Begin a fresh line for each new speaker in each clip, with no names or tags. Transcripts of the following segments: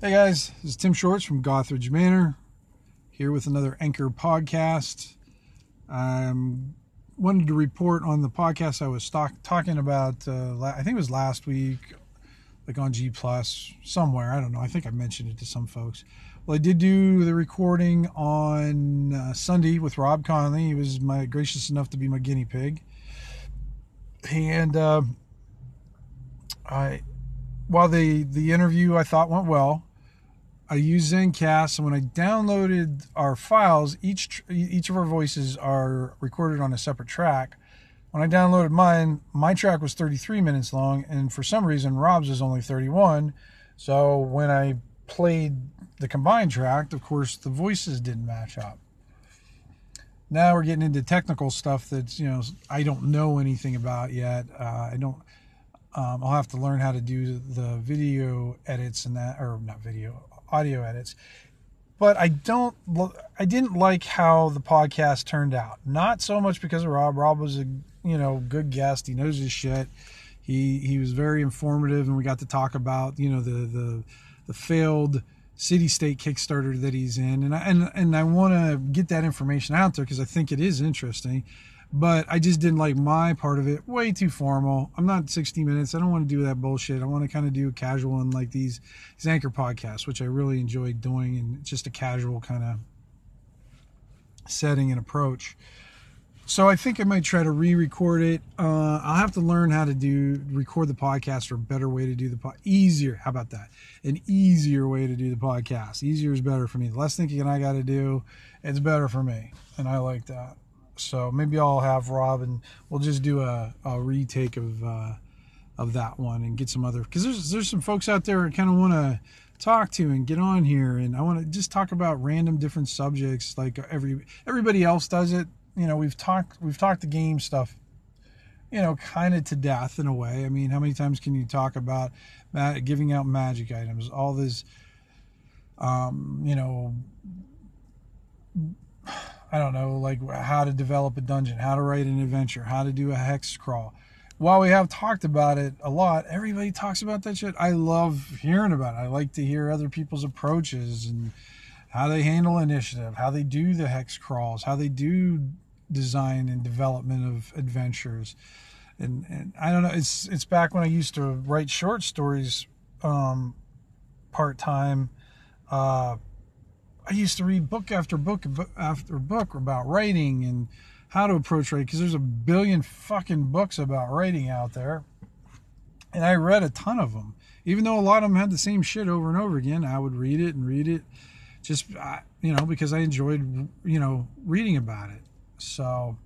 Hey guys, this is Tim Shorts from Gothridge Manor, here with another Anchor podcast. I wanted to report on the podcast I was talking about. Uh, I think it was last week, like on G Plus somewhere. I don't know. I think I mentioned it to some folks. Well, I did do the recording on uh, Sunday with Rob Conley. He was my gracious enough to be my guinea pig, and uh, I while the the interview I thought went well I use Zencast, and when I downloaded our files, each each of our voices are recorded on a separate track. When I downloaded mine, my track was 33 minutes long, and for some reason, Rob's was only 31. So when I played the combined track, of course, the voices didn't match up. Now we're getting into technical stuff that's you know I don't know anything about yet. Uh, I don't. Um, I'll have to learn how to do the video edits and that, or not video, audio edits. But I don't, I didn't like how the podcast turned out. Not so much because of Rob. Rob was a, you know, good guest. He knows his shit. He he was very informative, and we got to talk about, you know, the the the failed city state Kickstarter that he's in, and I, and and I want to get that information out there because I think it is interesting but I just didn't like my part of it. Way too formal. I'm not 60 minutes. I don't want to do that bullshit. I want to kind of do a casual and like these, these anchor podcasts, which I really enjoy doing, and just a casual kind of setting and approach. So I think I might try to re-record it. Uh, I'll have to learn how to do record the podcast or a better way to do the pod. Easier. How about that? An easier way to do the podcast. Easier is better for me. The less thinking I got to do, it's better for me, and I like that. So maybe I'll have Rob and we'll just do a, a retake of uh, of that one and get some other because there's there's some folks out there I kind of want to talk to and get on here and I want to just talk about random different subjects like every everybody else does it. You know, we've talked we've talked the game stuff you know, kind of to death in a way. I mean, how many times can you talk about giving out magic items, all this, um, you know, I don't know, like how to develop a dungeon, how to write an adventure, how to do a hex crawl. While we have talked about it a lot, everybody talks about that shit. I love hearing about it. I like to hear other people's approaches and how they handle initiative, how they do the hex crawls, how they do design and development of adventures. And, and I don't know, it's it's back when I used to write short stories um, part time. Uh, I used to read book after book after book about writing and how to approach writing because there's a billion fucking books about writing out there. And I read a ton of them. Even though a lot of them had the same shit over and over again, I would read it and read it just, you know, because I enjoyed, you know, reading about it. So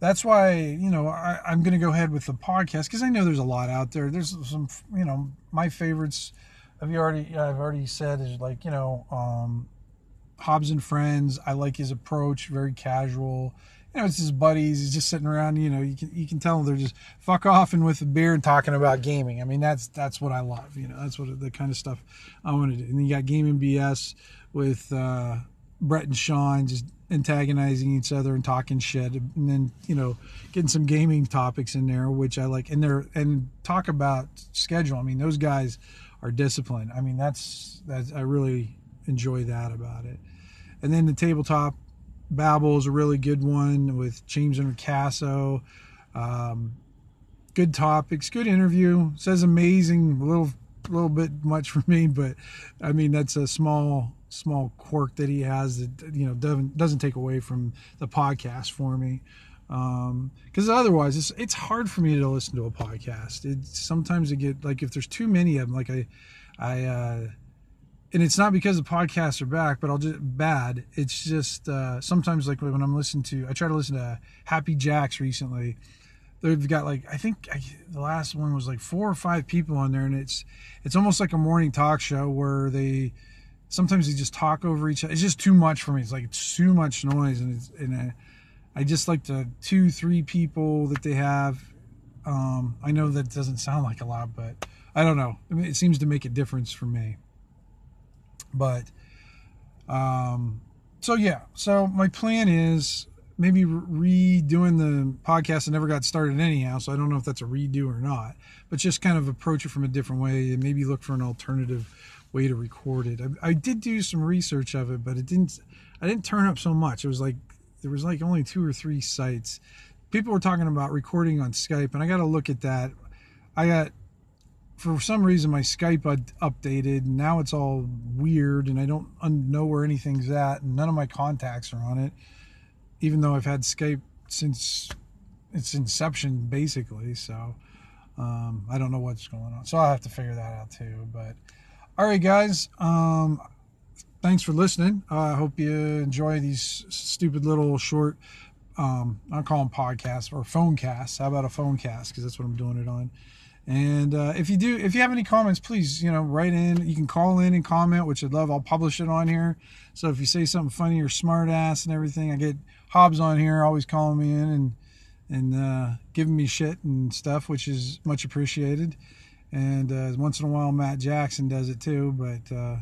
that's why, you know, I, I'm going to go ahead with the podcast because I know there's a lot out there. There's some, you know, my favorites have you already I've already said is like you know um, Hobbs and friends. I like his approach, very casual. You know, it's his buddies. He's just sitting around. You know, you can you can tell they're just fuck off and with a beer and talking about gaming. I mean, that's that's what I love. You know, that's what the kind of stuff I want to do. And you got gaming BS with uh, Brett and Sean just antagonizing each other and talking shit, and then you know getting some gaming topics in there, which I like. And there and talk about schedule. I mean, those guys are disciplined. I mean, that's that's I really enjoy that about it. And then the tabletop babble is a really good one with James and Ricasso. Um, good topics, good interview. Says amazing, a little little bit much for me, but I mean that's a small small quirk that he has that you know doesn't doesn't take away from the podcast for me because um, otherwise it's it's hard for me to listen to a podcast. It sometimes I get like if there's too many of them, like I I uh, and it's not because the podcasts are back, but I'll just bad. It's just uh, sometimes like when I'm listening to I try to listen to Happy Jacks recently. They've got like I think I, the last one was like four or five people on there, and it's it's almost like a morning talk show where they sometimes they just talk over each other. It's just too much for me. It's like it's too much noise, and it's and. I, I just like the two, three people that they have. Um, I know that doesn't sound like a lot, but I don't know. I mean, it seems to make a difference for me. But, um, so yeah. So my plan is maybe redoing the podcast that never got started anyhow. So I don't know if that's a redo or not, but just kind of approach it from a different way and maybe look for an alternative way to record it. I, I did do some research of it, but it didn't. I didn't turn up so much. It was like there was like only two or three sites. People were talking about recording on Skype, and I got to look at that. I got for some reason my Skype updated. Now it's all weird, and I don't know where anything's at, and none of my contacts are on it. Even though I've had Skype since its inception, basically. So um, I don't know what's going on. So I'll have to figure that out too. But all right, guys. Um, thanks for listening. Uh, I hope you enjoy these stupid little short. Um, I call them podcasts or phone casts. How about a phone cast? Because that's what I'm doing it on. And uh, if you do, if you have any comments, please, you know, write in. You can call in and comment, which I'd love. I'll publish it on here. So if you say something funny or smart ass and everything, I get Hobbs on here always calling me in and and uh, giving me shit and stuff, which is much appreciated. And uh, once in a while, Matt Jackson does it too, but uh,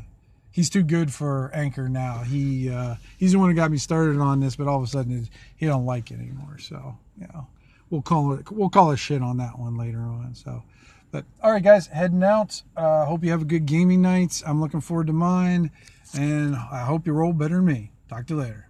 he's too good for Anchor now. He uh, he's the one who got me started on this, but all of a sudden he don't like it anymore. So you know, we'll call it we'll call it shit on that one later on. So, but all right, guys, heading out. Uh, hope you have a good gaming night. I'm looking forward to mine, and I hope you roll better than me. Talk to you later.